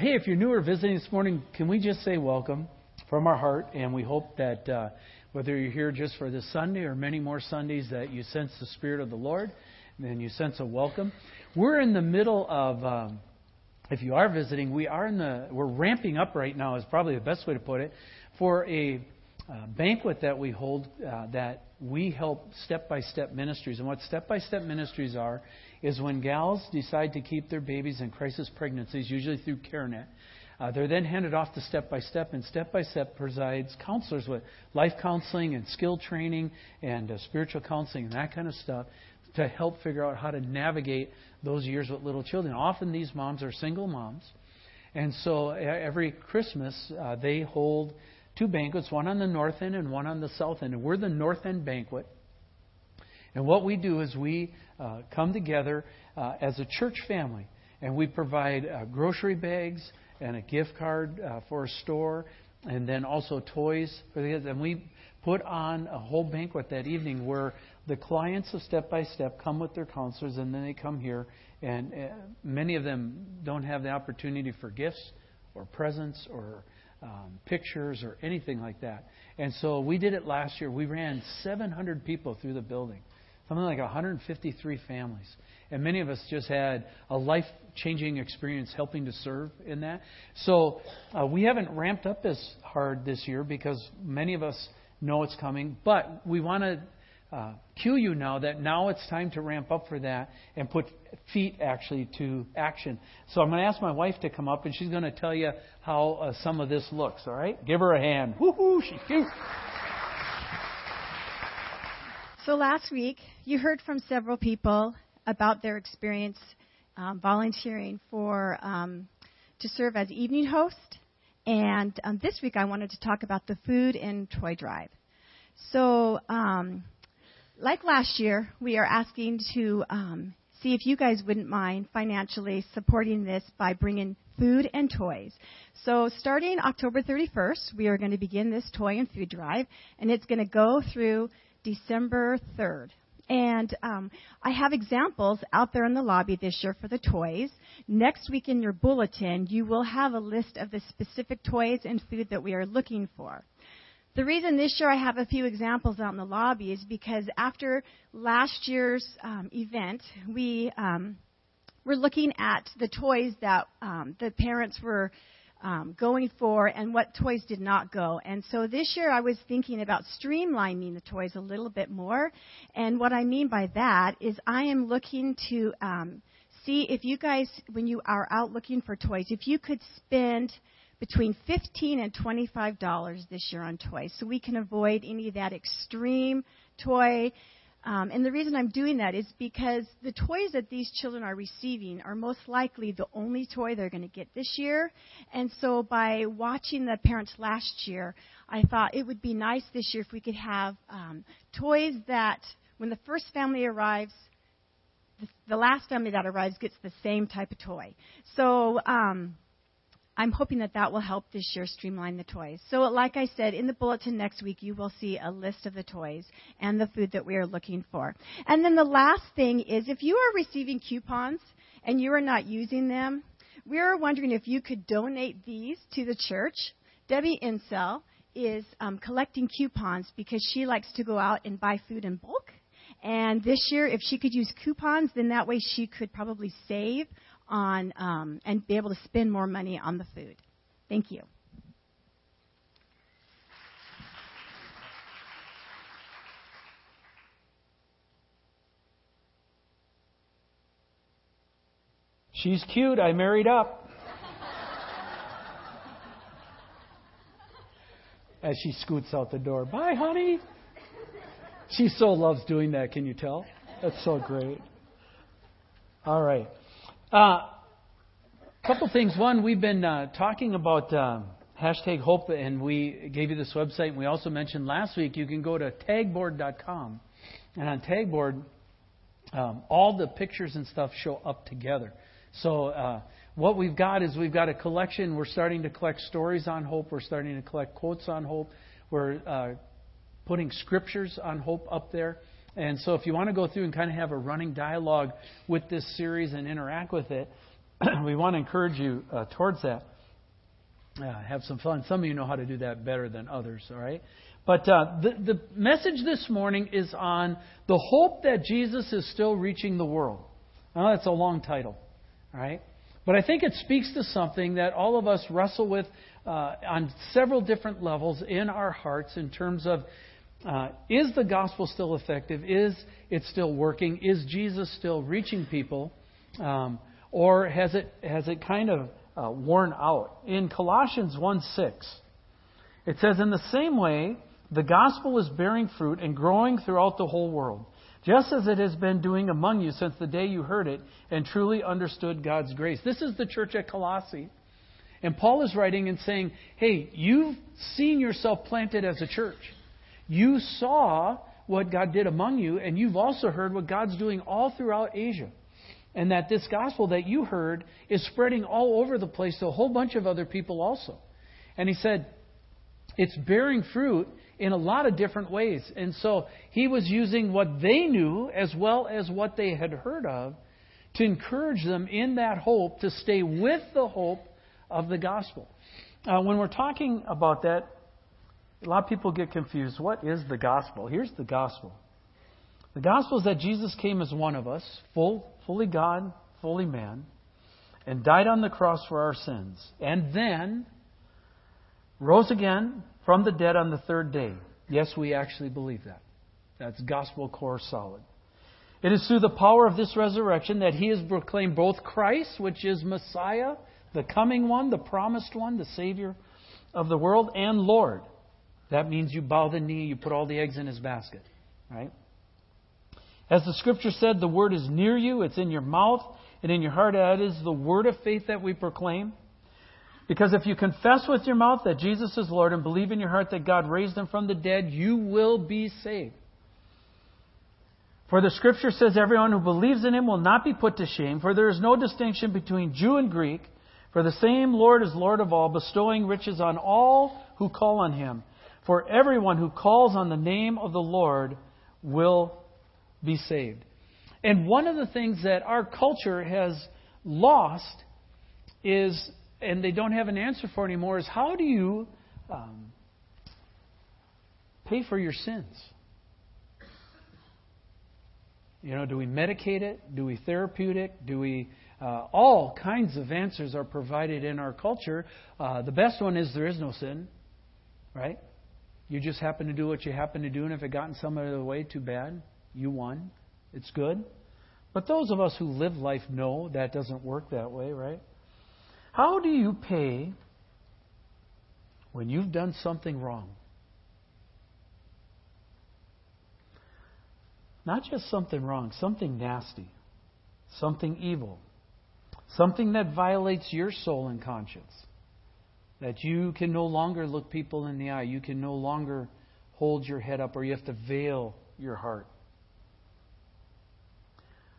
hey, if you're new or visiting this morning, can we just say welcome from our heart? And we hope that uh, whether you're here just for this Sunday or many more Sundays, that you sense the Spirit of the Lord and you sense a welcome. We're in the middle of. Um, if you are visiting, we are in the we're ramping up right now is probably the best way to put it for a uh, banquet that we hold uh, that we help step by step ministries. And what step by step ministries are is when gals decide to keep their babies in crisis pregnancies, usually through CareNet. Uh, they're then handed off to Step by Step, and Step by Step provides counselors with life counseling and skill training and uh, spiritual counseling and that kind of stuff to help figure out how to navigate those years with little children. Often these moms are single moms. And so every Christmas, uh, they hold two banquets, one on the north end and one on the south end. And we're the north end banquet. And what we do is we uh, come together uh, as a church family, and we provide uh, grocery bags and a gift card uh, for a store, and then also toys for the kids. And we put on a whole banquet that evening where the clients of Step by Step come with their counselors, and then they come here, and uh, many of them don't have the opportunity for gifts or presents or um, pictures or anything like that. And so we did it last year. We ran 700 people through the building, something like 153 families. And many of us just had a life changing experience helping to serve in that. So uh, we haven't ramped up as hard this year because many of us know it's coming, but we want to uh, cue you now that now it's time to ramp up for that and put feet actually to action. So I'm going to ask my wife to come up and she's going to tell you how uh, some of this looks. All right, give her a hand. Woohoo! She's cute. So last week you heard from several people about their experience um, volunteering for um, to serve as evening host, and um, this week I wanted to talk about the food and toy drive. So um, like last year, we are asking to um, see if you guys wouldn't mind financially supporting this by bringing food and toys. So, starting October 31st, we are going to begin this toy and food drive, and it's going to go through December 3rd. And um, I have examples out there in the lobby this year for the toys. Next week in your bulletin, you will have a list of the specific toys and food that we are looking for. The reason this year I have a few examples out in the lobby is because after last year's um, event, we um, were looking at the toys that um, the parents were um, going for and what toys did not go. And so this year I was thinking about streamlining the toys a little bit more. And what I mean by that is I am looking to um, see if you guys, when you are out looking for toys, if you could spend – between 15 and 25 dollars this year on toys, so we can avoid any of that extreme toy. Um, and the reason I'm doing that is because the toys that these children are receiving are most likely the only toy they're going to get this year. And so by watching the parents last year, I thought it would be nice this year if we could have um, toys that when the first family arrives, the, the last family that arrives gets the same type of toy. So um, I'm hoping that that will help this year streamline the toys. So, like I said, in the bulletin next week, you will see a list of the toys and the food that we are looking for. And then the last thing is if you are receiving coupons and you are not using them, we are wondering if you could donate these to the church. Debbie Insell is um, collecting coupons because she likes to go out and buy food in bulk. And this year, if she could use coupons, then that way she could probably save on um, and be able to spend more money on the food. Thank you. She's cute. I married up. As she scoots out the door. Bye, honey. She so loves doing that, can you tell? That's so great. All right. A uh, couple things. One, we've been uh, talking about uh, hashtag hope, and we gave you this website. And we also mentioned last week you can go to tagboard.com, and on tagboard, um, all the pictures and stuff show up together. So uh, what we've got is we've got a collection. We're starting to collect stories on hope. We're starting to collect quotes on hope. We're uh, putting scriptures on hope up there. And so, if you want to go through and kind of have a running dialogue with this series and interact with it, we want to encourage you uh, towards that. Uh, have some fun. Some of you know how to do that better than others, all right? But uh, the, the message this morning is on the hope that Jesus is still reaching the world. That's a long title, all right? But I think it speaks to something that all of us wrestle with uh, on several different levels in our hearts in terms of uh, is the gospel still effective? Is it still working? Is Jesus still reaching people? Um, or has it, has it kind of uh, worn out? In Colossians 1 6, it says, In the same way, the gospel is bearing fruit and growing throughout the whole world just as it has been doing among you since the day you heard it and truly understood God's grace. This is the church at Colossae. And Paul is writing and saying, hey, you've seen yourself planted as a church. You saw what God did among you, and you've also heard what God's doing all throughout Asia. And that this gospel that you heard is spreading all over the place to a whole bunch of other people also. And he said, it's bearing fruit in a lot of different ways. And so he was using what they knew as well as what they had heard of to encourage them in that hope to stay with the hope of the gospel. Uh, when we're talking about that, a lot of people get confused. What is the gospel? Here's the gospel. The gospel is that Jesus came as one of us, full, fully God, fully man, and died on the cross for our sins, and then rose again from the dead on the third day. Yes, we actually believe that. That's gospel core solid. It is through the power of this resurrection that he has proclaimed both Christ, which is Messiah, the coming one, the promised one, the Savior of the world, and Lord. That means you bow the knee, you put all the eggs in his basket. Right? As the scripture said, the word is near you, it's in your mouth and in your heart. That is the word of faith that we proclaim. Because if you confess with your mouth that Jesus is Lord and believe in your heart that God raised him from the dead, you will be saved. For the scripture says, Everyone who believes in him will not be put to shame, for there is no distinction between Jew and Greek, for the same Lord is Lord of all, bestowing riches on all who call on him. For everyone who calls on the name of the Lord will be saved. And one of the things that our culture has lost is and they don't have an answer for anymore is how do you um, pay for your sins? You know, do we medicate it? Do we therapeutic? Do we. Uh, all kinds of answers are provided in our culture. Uh, the best one is there is no sin, right? You just happen to do what you happen to do, and if it got in some other way, too bad. You won. It's good. But those of us who live life know that doesn't work that way, right? How do you pay when you've done something wrong? Not just something wrong, something nasty, something evil, something that violates your soul and conscience. That you can no longer look people in the eye, you can no longer hold your head up, or you have to veil your heart.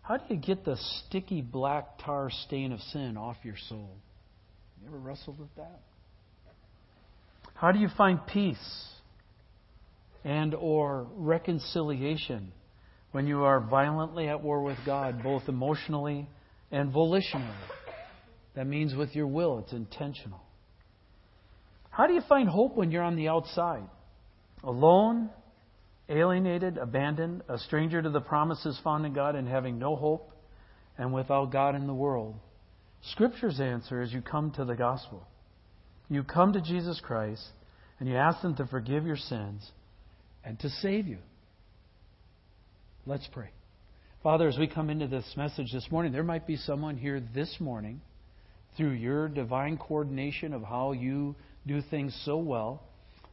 How do you get the sticky black tar stain of sin off your soul? You ever wrestled with that? How do you find peace and or reconciliation when you are violently at war with God, both emotionally and volitionally? That means with your will, it's intentional. How do you find hope when you're on the outside? Alone, alienated, abandoned, a stranger to the promises found in God, and having no hope, and without God in the world? Scripture's answer is you come to the gospel. You come to Jesus Christ and you ask Him to forgive your sins and to save you. Let's pray. Father, as we come into this message this morning, there might be someone here this morning through your divine coordination of how you do things so well.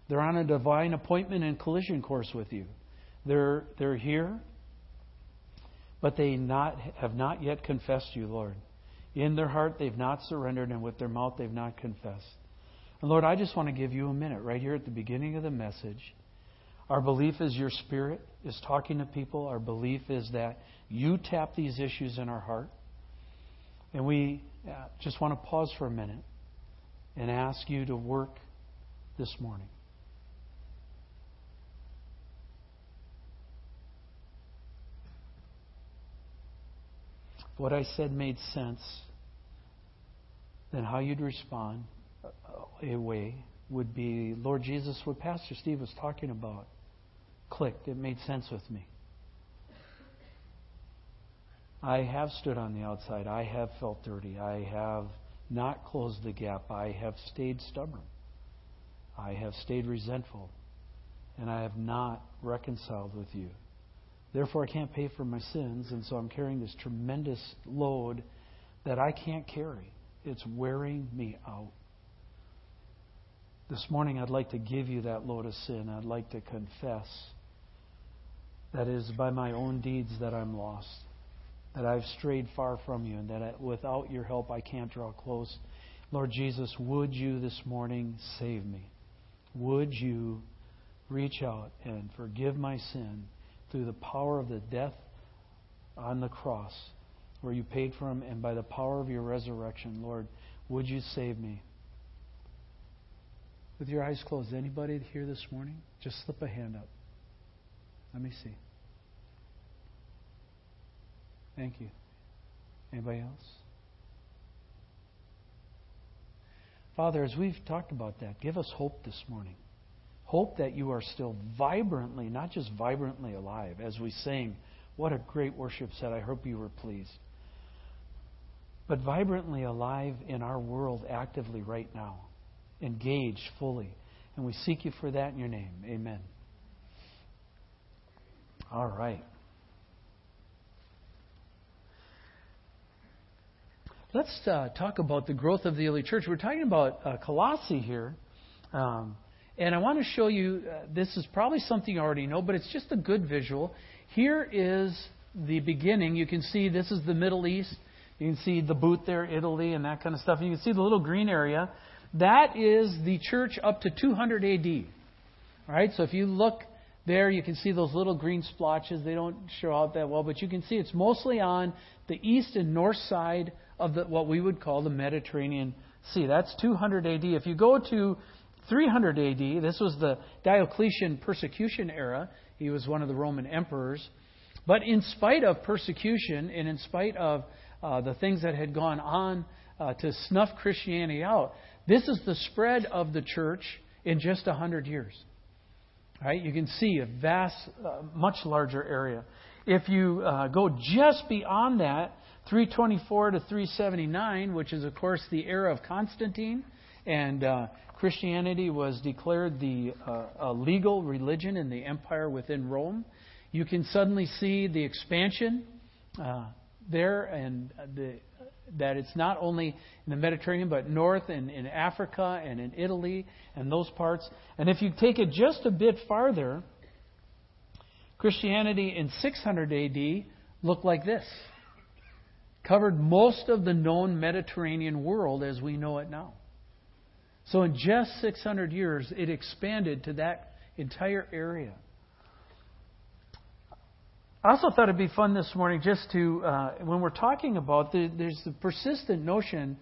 They're on a divine appointment and collision course with you. They're, they're here, but they not, have not yet confessed you, Lord. In their heart, they've not surrendered, and with their mouth, they've not confessed. And Lord, I just want to give you a minute right here at the beginning of the message. Our belief is your spirit is talking to people. Our belief is that you tap these issues in our heart. And we uh, just want to pause for a minute and ask you to work this morning. What I said made sense then how you'd respond uh, a way would be Lord Jesus, what Pastor Steve was talking about clicked. It made sense with me. I have stood on the outside. I have felt dirty. I have not closed the gap. I have stayed stubborn. I have stayed resentful. And I have not reconciled with you. Therefore, I can't pay for my sins, and so I'm carrying this tremendous load that I can't carry. It's wearing me out. This morning, I'd like to give you that load of sin. I'd like to confess that it is by my own deeds that I'm lost, that I've strayed far from you, and that without your help, I can't draw close. Lord Jesus, would you this morning save me? Would you reach out and forgive my sin through the power of the death on the cross where you paid for him and by the power of your resurrection, Lord, would you save me? With your eyes closed, anybody here this morning? Just slip a hand up. Let me see. Thank you. Anybody else? Father, as we've talked about that, give us hope this morning. Hope that you are still vibrantly, not just vibrantly alive, as we sing. What a great worship set. I hope you were pleased. But vibrantly alive in our world actively right now engaged fully. And we seek you for that in your name. Amen. All right. Let's uh, talk about the growth of the early church. We're talking about uh, Colossae here. Um, and I want to show you uh, this is probably something you already know, but it's just a good visual. Here is the beginning. You can see this is the Middle East. You can see the boot there, Italy, and that kind of stuff. You can see the little green area. That is the church up to 200 AD. All right, so if you look there, you can see those little green splotches. They don't show out that well, but you can see it's mostly on the east and north side of the, what we would call the Mediterranean Sea. That's 200 AD. If you go to 300 AD, this was the Diocletian persecution era. He was one of the Roman emperors. But in spite of persecution and in spite of uh, the things that had gone on uh, to snuff Christianity out, this is the spread of the church in just a hundred years. Right? You can see a vast, uh, much larger area. If you uh, go just beyond that, 324 to 379, which is, of course, the era of Constantine, and uh, Christianity was declared the uh, legal religion in the empire within Rome. You can suddenly see the expansion uh, there, and the that it's not only in the Mediterranean, but north and in Africa and in Italy and those parts. And if you take it just a bit farther, Christianity in 600 AD looked like this. Covered most of the known Mediterranean world as we know it now. So in just 600 years, it expanded to that entire area. I also thought it'd be fun this morning just to, uh, when we're talking about, the, there's the persistent notion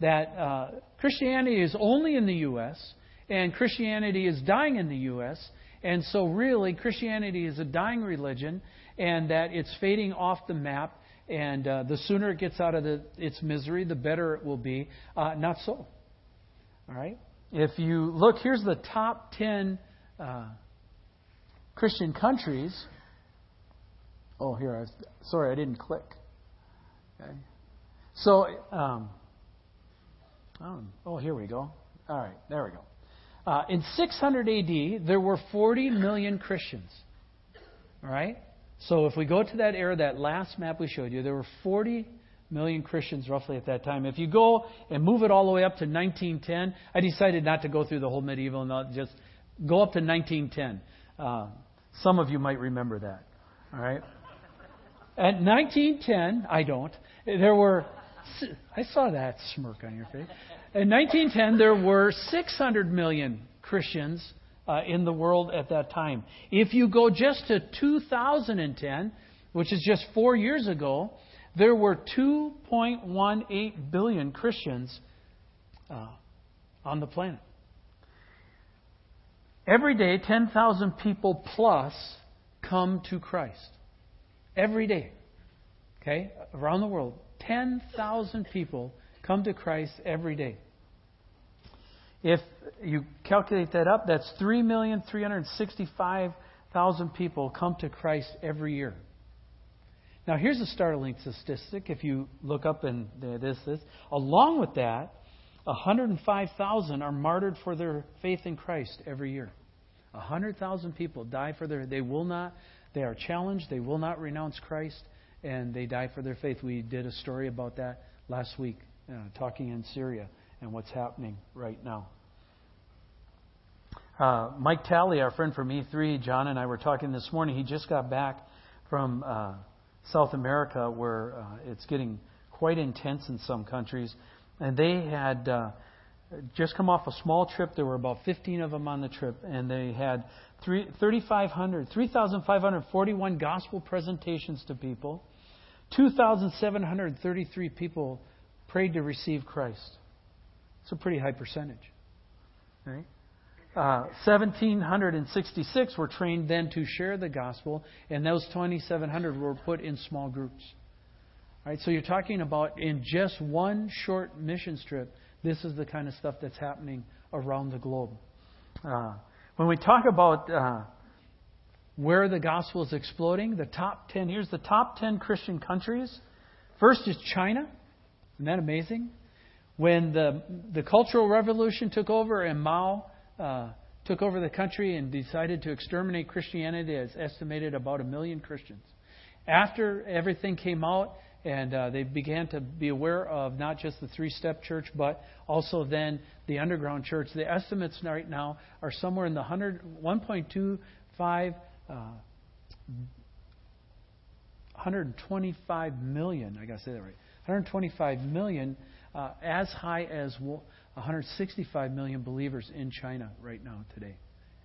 that uh, Christianity is only in the U.S. and Christianity is dying in the U.S. And so, really, Christianity is a dying religion and that it's fading off the map. And uh, the sooner it gets out of the, its misery, the better it will be. Uh, not so. All right? If you look, here's the top 10 uh, Christian countries Oh, here. I was, sorry, I didn't click. Okay. So, um, oh, oh, here we go. All right, there we go. Uh, in 600 AD, there were 40 million Christians. All right? So if we go to that era, that last map we showed you, there were 40 million Christians roughly at that time. If you go and move it all the way up to 1910, I decided not to go through the whole medieval, and just go up to 1910. Uh, some of you might remember that. All right? At 1910, I don't, there were, I saw that smirk on your face. In 1910, there were 600 million Christians uh, in the world at that time. If you go just to 2010, which is just four years ago, there were 2.18 billion Christians uh, on the planet. Every day, 10,000 people plus come to Christ. Every day. Okay? Around the world, 10,000 people come to Christ every day. If you calculate that up, that's 3,365,000 people come to Christ every year. Now, here's a startling statistic if you look up in this, this. Along with that, 105,000 are martyred for their faith in Christ every year. 100,000 people die for their, they will not, they are challenged, they will not renounce Christ, and they die for their faith. We did a story about that last week, uh, talking in Syria and what's happening right now. Uh, Mike Talley, our friend from E3, John and I were talking this morning. He just got back from uh, South America where uh, it's getting quite intense in some countries. And they had uh, just come off a small trip. There were about 15 of them on the trip, and they had 3,500, 3,541 gospel presentations to people. 2,733 people prayed to receive Christ. It's a pretty high percentage. Right? Uh, 1,766 were trained then to share the gospel, and those 2,700 were put in small groups. All right, so you're talking about in just one short mission trip, this is the kind of stuff that's happening around the globe. Uh, when we talk about uh, where the gospel is exploding, the top 10, here's the top 10 Christian countries. First is China. Isn't that amazing? When the, the Cultural Revolution took over and Mao uh, took over the country and decided to exterminate Christianity, it's estimated about a million Christians. After everything came out, and uh, they began to be aware of not just the three-self church, but also then the underground church. The estimates right now are somewhere in the 100, 1.25 uh, 125 million, I got to say that right. 125 million, uh, as high as 165 million believers in China right now today,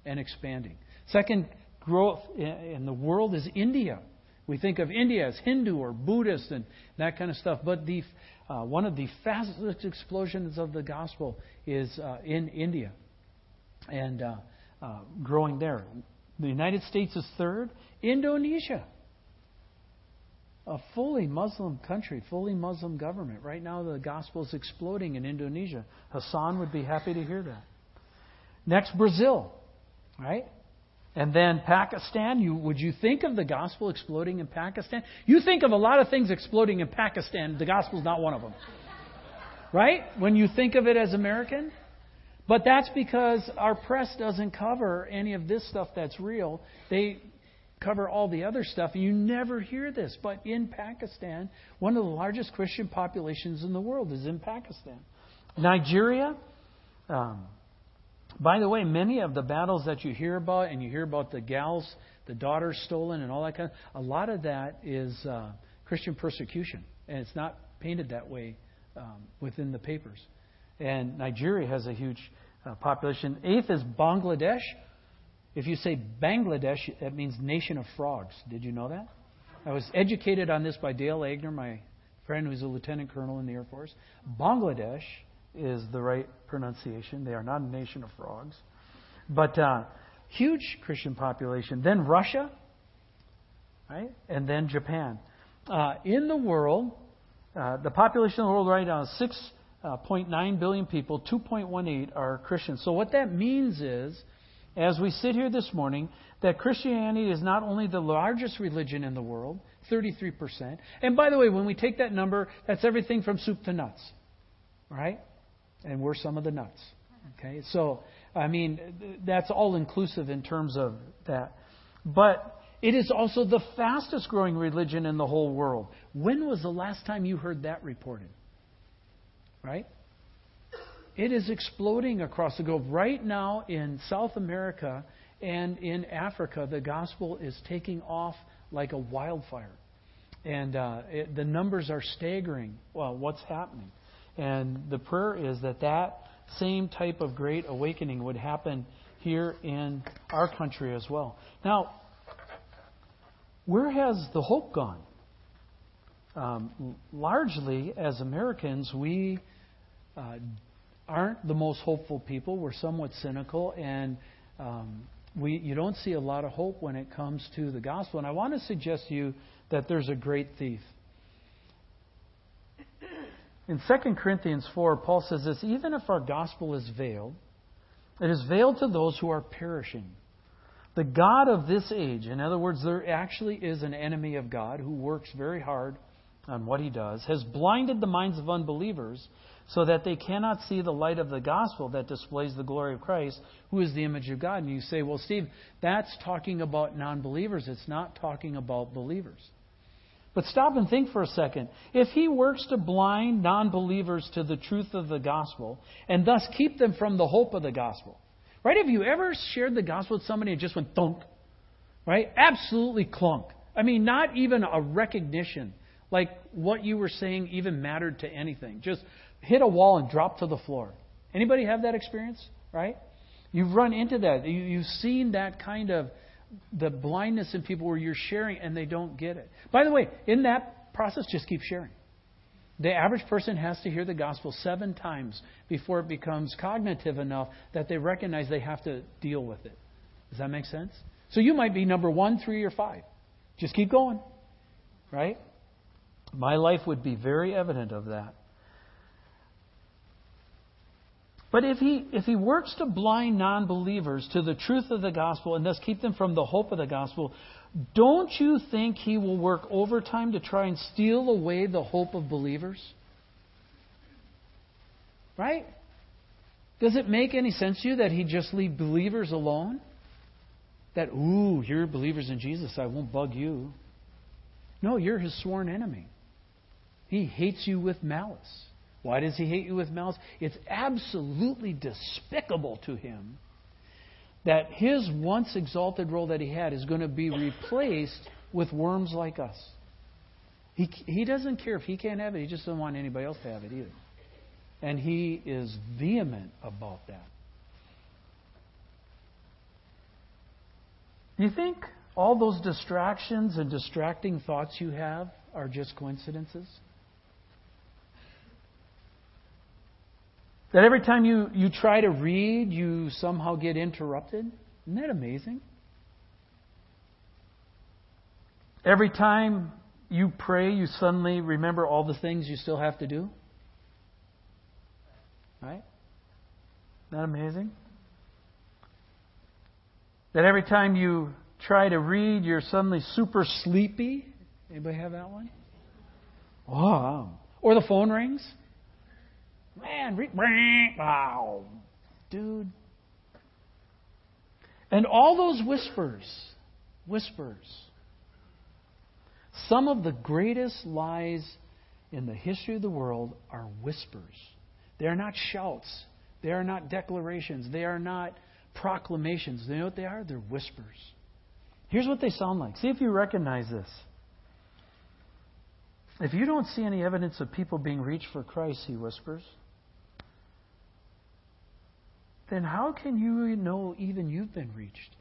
and expanding. Second growth in the world is India. We think of India as Hindu or Buddhist and that kind of stuff, but the, uh, one of the fastest explosions of the gospel is uh, in India and uh, uh growing there. The United States is third. Indonesia, a fully Muslim country, fully Muslim government. Right now, the gospel is exploding in Indonesia. Hassan would be happy to hear that. Next, Brazil, right? And then Pakistan, you, would you think of the gospel exploding in Pakistan? You think of a lot of things exploding in Pakistan, the gospel's not one of them. Right? When you think of it as American? But that's because our press doesn't cover any of this stuff that's real. They cover all the other stuff. You never hear this. But in Pakistan, one of the largest Christian populations in the world is in Pakistan. Nigeria, um, by the way, many of the battles that you hear about, and you hear about the gals, the daughters stolen, and all that kind of, a lot of that is uh, Christian persecution, and it's not painted that way um, within the papers. And Nigeria has a huge uh, population. Eighth is Bangladesh. If you say Bangladesh, that means nation of frogs. Did you know that? I was educated on this by Dale Agner, my friend who's a lieutenant colonel in the Air Force. Bangladesh is the right pronunciation. They are not a nation of frogs. But uh, huge Christian population. Then Russia, right? And then Japan. Uh, in the world, uh, the population of the world right now is 6.9 uh, billion people, 2.18 are Christians. So what that means is, as we sit here this morning, that Christianity is not only the largest religion in the world, 33%. And by the way, when we take that number, that's everything from soup to nuts. Right? And we're some of the nuts. Okay, so I mean that's all inclusive in terms of that, but it is also the fastest growing religion in the whole world. When was the last time you heard that reported? Right? It is exploding across the globe. Right now in South America and in Africa, the gospel is taking off like a wildfire. And uh, it, the numbers are staggering. Well, what's happening? And the prayer is that that same type of great awakening would happen here in our country as well. Now, where has the hope gone? Um, largely, as Americans, we uh, aren't the most hopeful people. We're somewhat cynical, and um, we, you don't see a lot of hope when it comes to the gospel. And I want to suggest to you that there's a great thief. In 2 Corinthians 4, Paul says this even if our gospel is veiled, it is veiled to those who are perishing. The God of this age, in other words, there actually is an enemy of God who works very hard on what he does, has blinded the minds of unbelievers so that they cannot see the light of the gospel that displays the glory of Christ, who is the image of God. And you say, well, Steve, that's talking about non believers. It's not talking about believers. But stop and think for a second. If he works to blind non believers to the truth of the gospel and thus keep them from the hope of the gospel, right? Have you ever shared the gospel with somebody and just went thunk? Right? Absolutely clunk. I mean, not even a recognition like what you were saying even mattered to anything. Just hit a wall and drop to the floor. Anybody have that experience? Right? You've run into that. You, have seen that kind of the blindness in people where you're sharing and they don't get it. By the way, in that process, just keep sharing. The average person has to hear the gospel seven times before it becomes cognitive enough that they recognize they have to deal with it. Does that make sense? So you might be number one, three, or five. Just keep going. Right? My life would be very evident of that. But if he, if he works to blind non believers to the truth of the gospel and thus keep them from the hope of the gospel, don't you think he will work overtime to try and steal away the hope of believers? Right? Does it make any sense to you that he just leave believers alone? That, ooh, you're believers in Jesus, I won't bug you. No, you're his sworn enemy. He hates you with malice. Why does he hate you with malice? It's absolutely despicable to him that his once exalted role that he had is going to be replaced with worms like us. He, he doesn't care if he can't have it, he just doesn't want anybody else to have it either. And he is vehement about that. Do you think all those distractions and distracting thoughts you have are just coincidences? That every time you, you try to read, you somehow get interrupted? Isn't that amazing? Every time you pray, you suddenly remember all the things you still have to do? Right? Isn't that amazing? That every time you try to read, you're suddenly super sleepy? Anybody have that one? Wow. Or the phone rings? Man, re- wow, dude. And all those whispers, whispers. Some of the greatest lies in the history of the world are whispers. They are not shouts. They are not declarations. They are not proclamations. You know what they are? They're whispers. Here's what they sound like. See if you recognize this. If you don't see any evidence of people being reached for Christ, he whispers, then how can you know even you've been reached?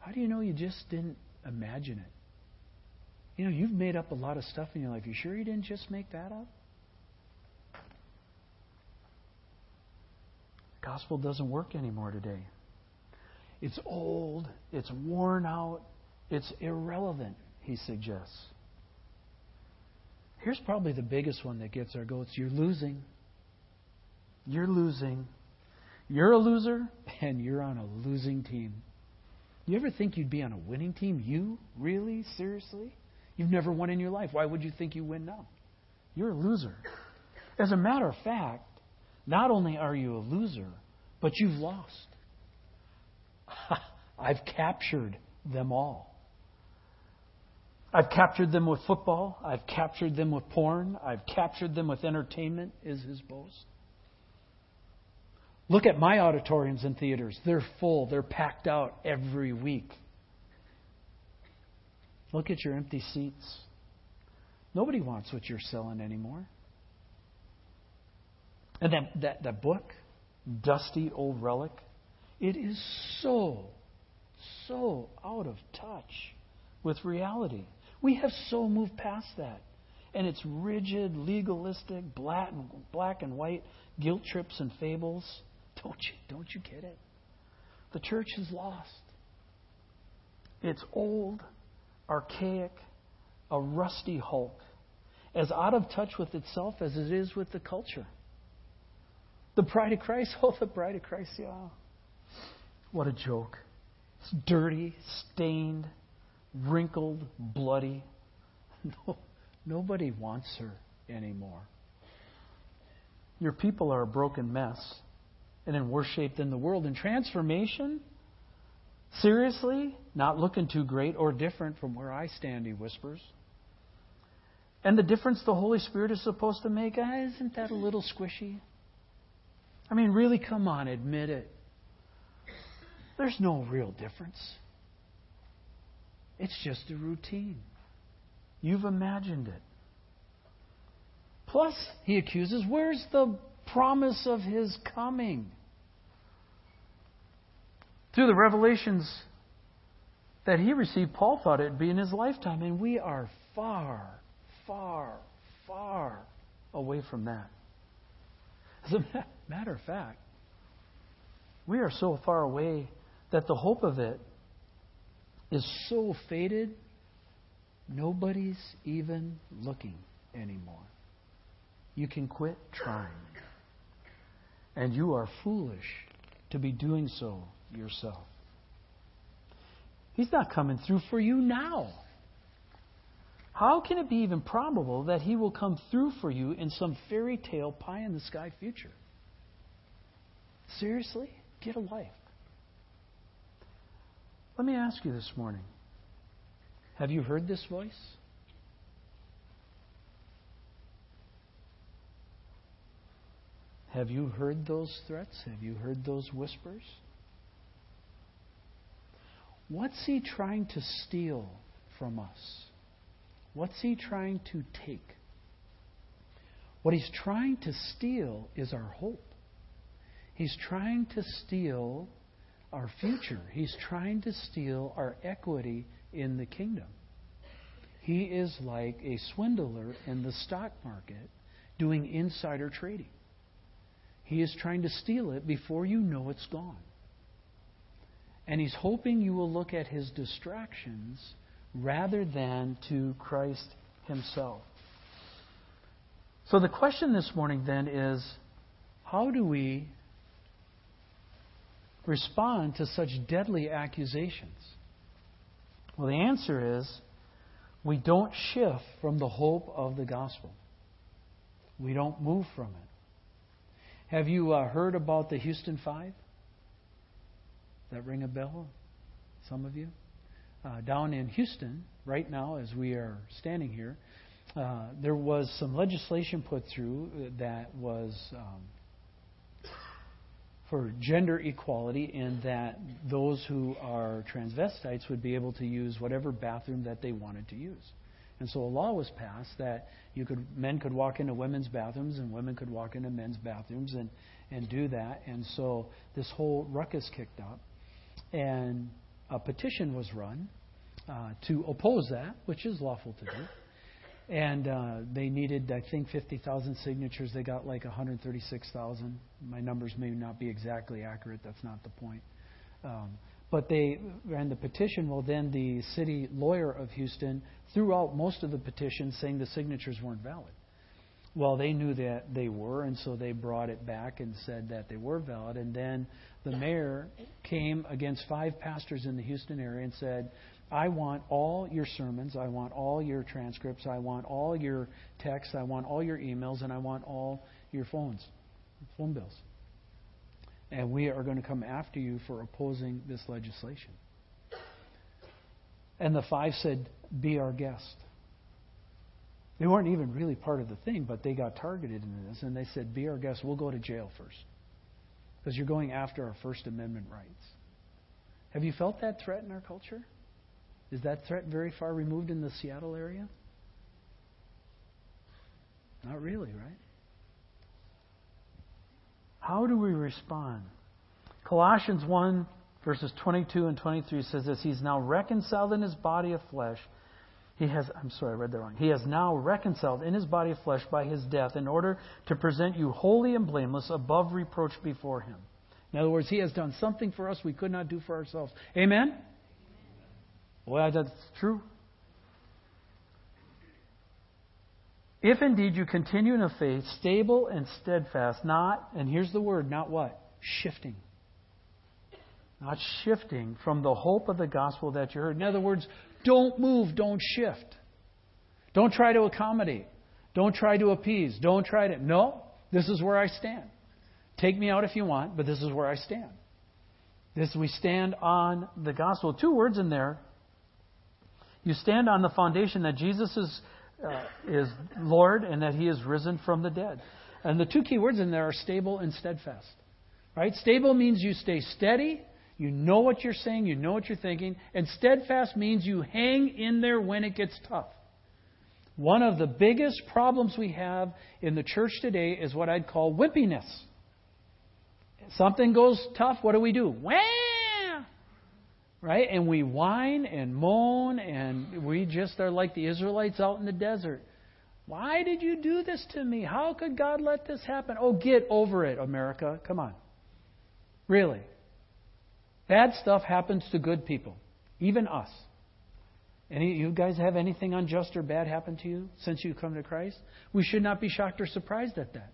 How do you know you just didn't imagine it? You know, you've made up a lot of stuff in your life. You sure you didn't just make that up? The gospel doesn't work anymore today. It's old, it's worn out, it's irrelevant, he suggests. Here's probably the biggest one that gets our goats. You're losing. You're losing. You're a loser, and you're on a losing team. You ever think you'd be on a winning team? You? Really? Seriously? You've never won in your life. Why would you think you win now? You're a loser. As a matter of fact, not only are you a loser, but you've lost. I've captured them all. I've captured them with football. I've captured them with porn. I've captured them with entertainment, is his boast. Look at my auditoriums and theaters. They're full, they're packed out every week. Look at your empty seats. Nobody wants what you're selling anymore. And that, that, that book, Dusty Old Relic, it is so, so out of touch with reality. We have so moved past that. And it's rigid, legalistic, black and, black and white guilt trips and fables. Don't you, don't you get it? The church is lost. It's old, archaic, a rusty hulk. as out of touch with itself as it is with the culture. The bride of Christ, oh, the bride of Christ, yeah. What a joke. It's dirty, stained, wrinkled, bloody. No, nobody wants her anymore. Your people are a broken mess and in worse shape than the world. And transformation? Seriously? Not looking too great or different from where I stand, he whispers. And the difference the Holy Spirit is supposed to make, ah, isn't that a little squishy? I mean, really, come on, admit it. There's no real difference. It's just a routine. You've imagined it. Plus, he accuses, where's the promise of his coming? Through the revelations that he received, Paul thought it'd be in his lifetime, and we are far, far, far away from that. As a matter of fact, we are so far away that the hope of it is so faded, nobody's even looking anymore. You can quit trying. And you are foolish to be doing so yourself. He's not coming through for you now. How can it be even probable that he will come through for you in some fairy tale pie in the sky future? Seriously? Get a life. Let me ask you this morning have you heard this voice? Have you heard those threats? Have you heard those whispers? What's he trying to steal from us? What's he trying to take? What he's trying to steal is our hope. He's trying to steal our future. He's trying to steal our equity in the kingdom. He is like a swindler in the stock market doing insider trading. He is trying to steal it before you know it's gone. And he's hoping you will look at his distractions rather than to Christ himself. So the question this morning then is how do we respond to such deadly accusations? Well, the answer is we don't shift from the hope of the gospel. We don't move from it. Have you uh, heard about the Houston Five? That ring a bell? Some of you? Uh, down in Houston, right now, as we are standing here, uh, there was some legislation put through that was um, for gender equality in that those who are transvestites would be able to use whatever bathroom that they wanted to use. And so a law was passed that you could men could walk into women's bathrooms and women could walk into men's bathrooms and and do that. And so this whole ruckus kicked up, and a petition was run uh, to oppose that, which is lawful to do and uh, they needed, I think, 50,000 signatures. They got like 136,000. My numbers may not be exactly accurate. That's not the point. Um, but they ran the petition. Well, then the city lawyer of Houston threw out most of the petition, saying the signatures weren't valid. Well, they knew that they were, and so they brought it back and said that they were valid. And then the mayor came against five pastors in the Houston area and said, I want all your sermons. I want all your transcripts. I want all your texts. I want all your emails. And I want all your phones, phone bills. And we are going to come after you for opposing this legislation. And the five said, Be our guest. They weren't even really part of the thing, but they got targeted in this. And they said, Be our guest. We'll go to jail first. Because you're going after our First Amendment rights. Have you felt that threat in our culture? Is that threat very far removed in the Seattle area? Not really, right? How do we respond? Colossians 1, verses 22 and 23 says this He's now reconciled in his body of flesh. He has, I'm sorry, I read that wrong. He has now reconciled in his body of flesh by his death in order to present you holy and blameless above reproach before him. In other words, he has done something for us we could not do for ourselves. Amen? Well, that's true. If indeed you continue in the faith, stable and steadfast, not, and here's the word, not what? Shifting. Not shifting from the hope of the gospel that you heard. In other words, don't move, don't shift. Don't try to accommodate. Don't try to appease. Don't try to. No, this is where I stand. Take me out if you want, but this is where I stand. This we stand on the gospel. Two words in there. You stand on the foundation that Jesus is uh, is Lord and that He is risen from the dead. And the two key words in there are stable and steadfast. Right? Stable means you stay steady, you know what you're saying, you know what you're thinking, and steadfast means you hang in there when it gets tough. One of the biggest problems we have in the church today is what I'd call wimpiness. Something goes tough, what do we do? Wham! Right? And we whine and moan, and we just are like the Israelites out in the desert. Why did you do this to me? How could God let this happen? Oh, get over it, America. Come on. Really. Bad stuff happens to good people, even us. Any you guys have anything unjust or bad happen to you since you come to Christ? We should not be shocked or surprised at that.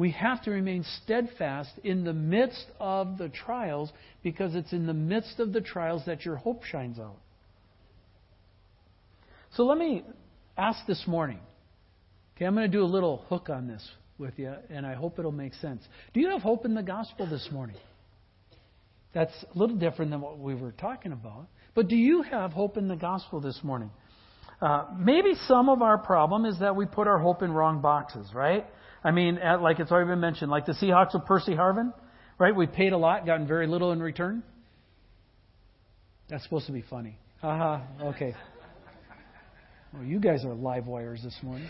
We have to remain steadfast in the midst of the trials because it's in the midst of the trials that your hope shines out. So let me ask this morning. Okay, I'm going to do a little hook on this with you, and I hope it'll make sense. Do you have hope in the gospel this morning? That's a little different than what we were talking about. But do you have hope in the gospel this morning? Uh, maybe some of our problem is that we put our hope in wrong boxes, right? I mean, at, like it's already been mentioned, like the Seahawks with Percy Harvin, right? We paid a lot, gotten very little in return. That's supposed to be funny. Haha, okay. Well, you guys are live wires this morning.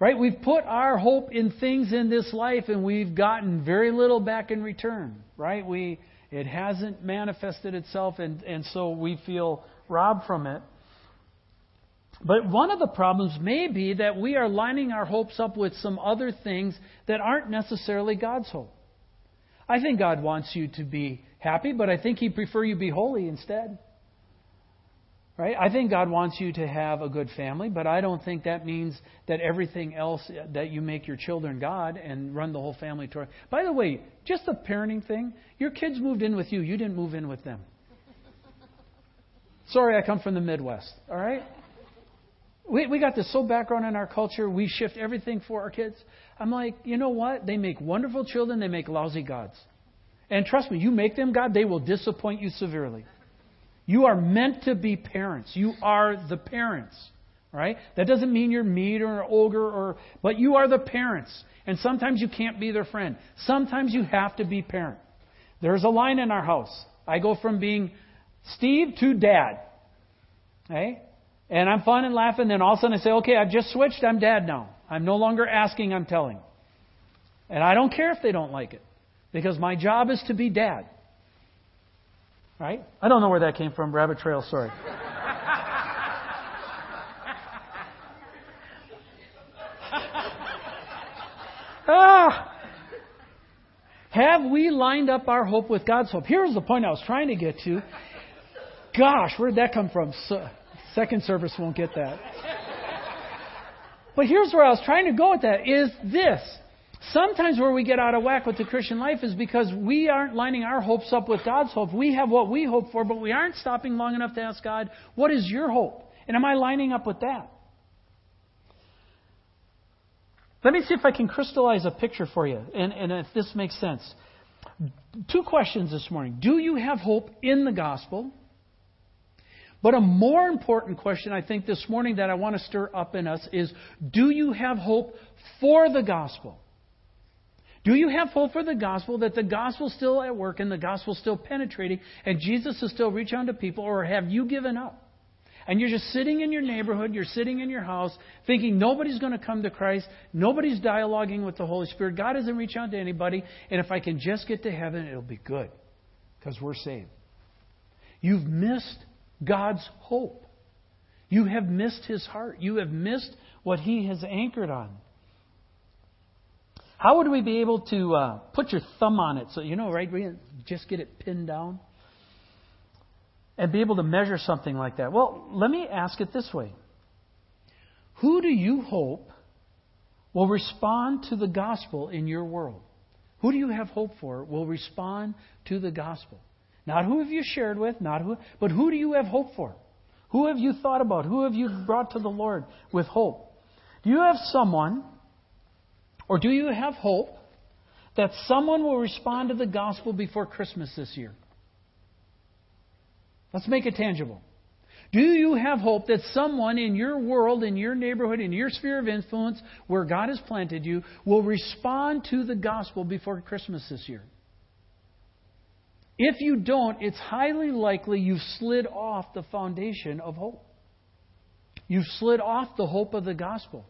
Right? We've put our hope in things in this life and we've gotten very little back in return. Right? We it hasn't manifested itself and, and so we feel robbed from it. But one of the problems may be that we are lining our hopes up with some other things that aren't necessarily God's hope. I think God wants you to be happy, but I think He'd prefer you be holy instead. Right? I think God wants you to have a good family, but I don't think that means that everything else that you make your children God and run the whole family toward. By the way, just a parenting thing, your kids moved in with you, you didn't move in with them. Sorry, I come from the Midwest, all right? We, we got this so background in our culture, we shift everything for our kids. I'm like, you know what? They make wonderful children, they make lousy gods. And trust me, you make them God, they will disappoint you severely. You are meant to be parents. You are the parents. Right? That doesn't mean you're mean or ogre or but you are the parents. And sometimes you can't be their friend. Sometimes you have to be parent. There's a line in our house. I go from being Steve to dad. Okay? And I'm fun and laughing, then all of a sudden I say, okay, I've just switched, I'm dad now. I'm no longer asking, I'm telling. And I don't care if they don't like it. Because my job is to be dad. Right? I don't know where that came from. Rabbit trail, sorry. ah! Have we lined up our hope with God's hope? Here's the point I was trying to get to. Gosh, where did that come from? So, Second service won't get that. But here's where I was trying to go with that is this. Sometimes where we get out of whack with the Christian life is because we aren't lining our hopes up with God's hope. We have what we hope for, but we aren't stopping long enough to ask God, what is your hope? And am I lining up with that? Let me see if I can crystallize a picture for you, and, and if this makes sense. Two questions this morning. Do you have hope in the gospel? But a more important question, I think, this morning that I want to stir up in us is do you have hope for the gospel? Do you have hope for the gospel that the gospel's still at work and the gospel's still penetrating and Jesus is still reaching out to people, or have you given up? And you're just sitting in your neighborhood, you're sitting in your house, thinking nobody's going to come to Christ, nobody's dialoguing with the Holy Spirit, God hasn't reached out to anybody, and if I can just get to heaven, it'll be good because we're saved. You've missed God's hope. You have missed His heart. You have missed what He has anchored on. How would we be able to uh, put your thumb on it so, you know, right? We just get it pinned down? And be able to measure something like that? Well, let me ask it this way Who do you hope will respond to the gospel in your world? Who do you have hope for will respond to the gospel? Not who have you shared with, not who, but who do you have hope for? Who have you thought about? Who have you brought to the Lord with hope? Do you have someone, or do you have hope that someone will respond to the gospel before Christmas this year? Let's make it tangible. Do you have hope that someone in your world, in your neighborhood, in your sphere of influence, where God has planted you, will respond to the gospel before Christmas this year? If you don't, it's highly likely you've slid off the foundation of hope. You've slid off the hope of the gospel.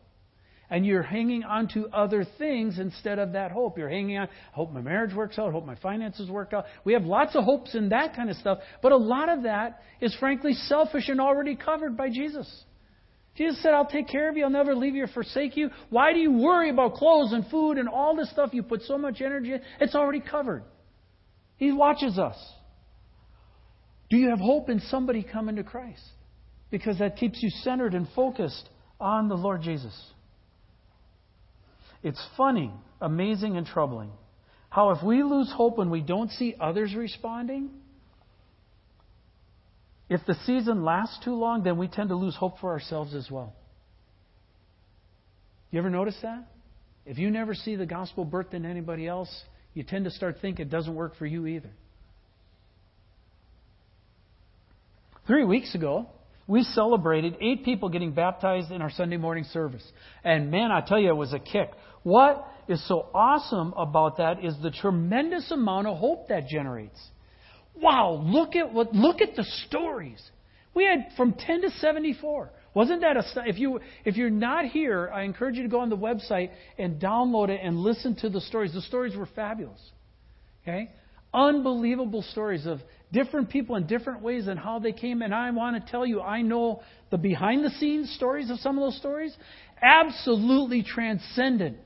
And you're hanging on to other things instead of that hope. You're hanging on, I hope my marriage works out, I hope my finances work out. We have lots of hopes in that kind of stuff, but a lot of that is frankly selfish and already covered by Jesus. Jesus said, I'll take care of you. I'll never leave you or forsake you. Why do you worry about clothes and food and all this stuff you put so much energy in? It's already covered. He watches us. Do you have hope in somebody coming to Christ? Because that keeps you centered and focused on the Lord Jesus. It's funny, amazing, and troubling how if we lose hope when we don't see others responding, if the season lasts too long, then we tend to lose hope for ourselves as well. You ever notice that? If you never see the gospel birthed in anybody else, you tend to start thinking it doesn't work for you either. Three weeks ago, we celebrated eight people getting baptized in our Sunday morning service. And man, I tell you, it was a kick. What is so awesome about that is the tremendous amount of hope that generates. Wow, look at what look at the stories. We had from 10 to 74. Wasn't that a if you if you're not here, I encourage you to go on the website and download it and listen to the stories. The stories were fabulous. Okay? Unbelievable stories of different people in different ways and how they came. And I want to tell you, I know the behind the scenes stories of some of those stories. Absolutely transcendent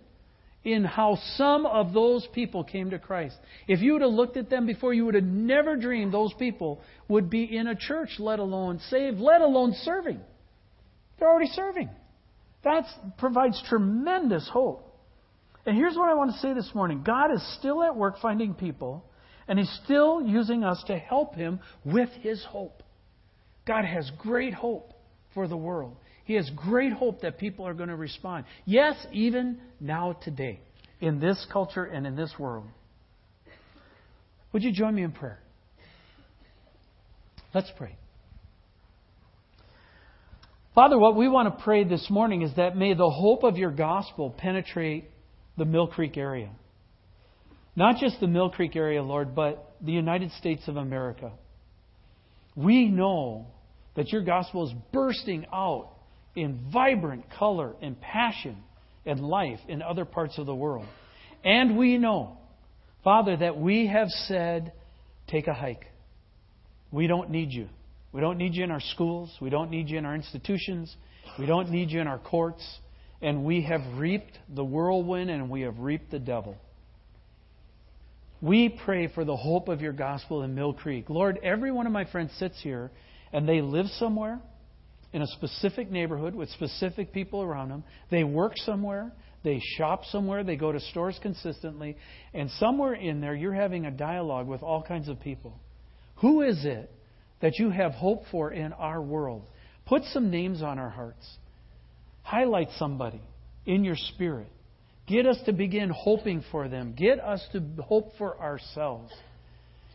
in how some of those people came to Christ. If you would have looked at them before, you would have never dreamed those people would be in a church, let alone saved, let alone serving. They're already serving. That provides tremendous hope. And here's what I want to say this morning God is still at work finding people, and He's still using us to help Him with His hope. God has great hope for the world. He has great hope that people are going to respond. Yes, even now, today, in this culture and in this world. Would you join me in prayer? Let's pray. Father, what we want to pray this morning is that may the hope of your gospel penetrate the Mill Creek area. Not just the Mill Creek area, Lord, but the United States of America. We know that your gospel is bursting out in vibrant color and passion and life in other parts of the world. And we know, Father, that we have said, take a hike. We don't need you. We don't need you in our schools. We don't need you in our institutions. We don't need you in our courts. And we have reaped the whirlwind and we have reaped the devil. We pray for the hope of your gospel in Mill Creek. Lord, every one of my friends sits here and they live somewhere in a specific neighborhood with specific people around them. They work somewhere, they shop somewhere, they go to stores consistently, and somewhere in there you're having a dialogue with all kinds of people. Who is it that you have hope for in our world? Put some names on our hearts. Highlight somebody in your spirit. Get us to begin hoping for them. Get us to hope for ourselves.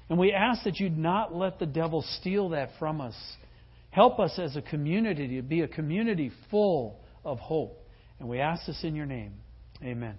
And we ask that you'd not let the devil steal that from us Help us as a community to be a community full of hope. And we ask this in your name. Amen.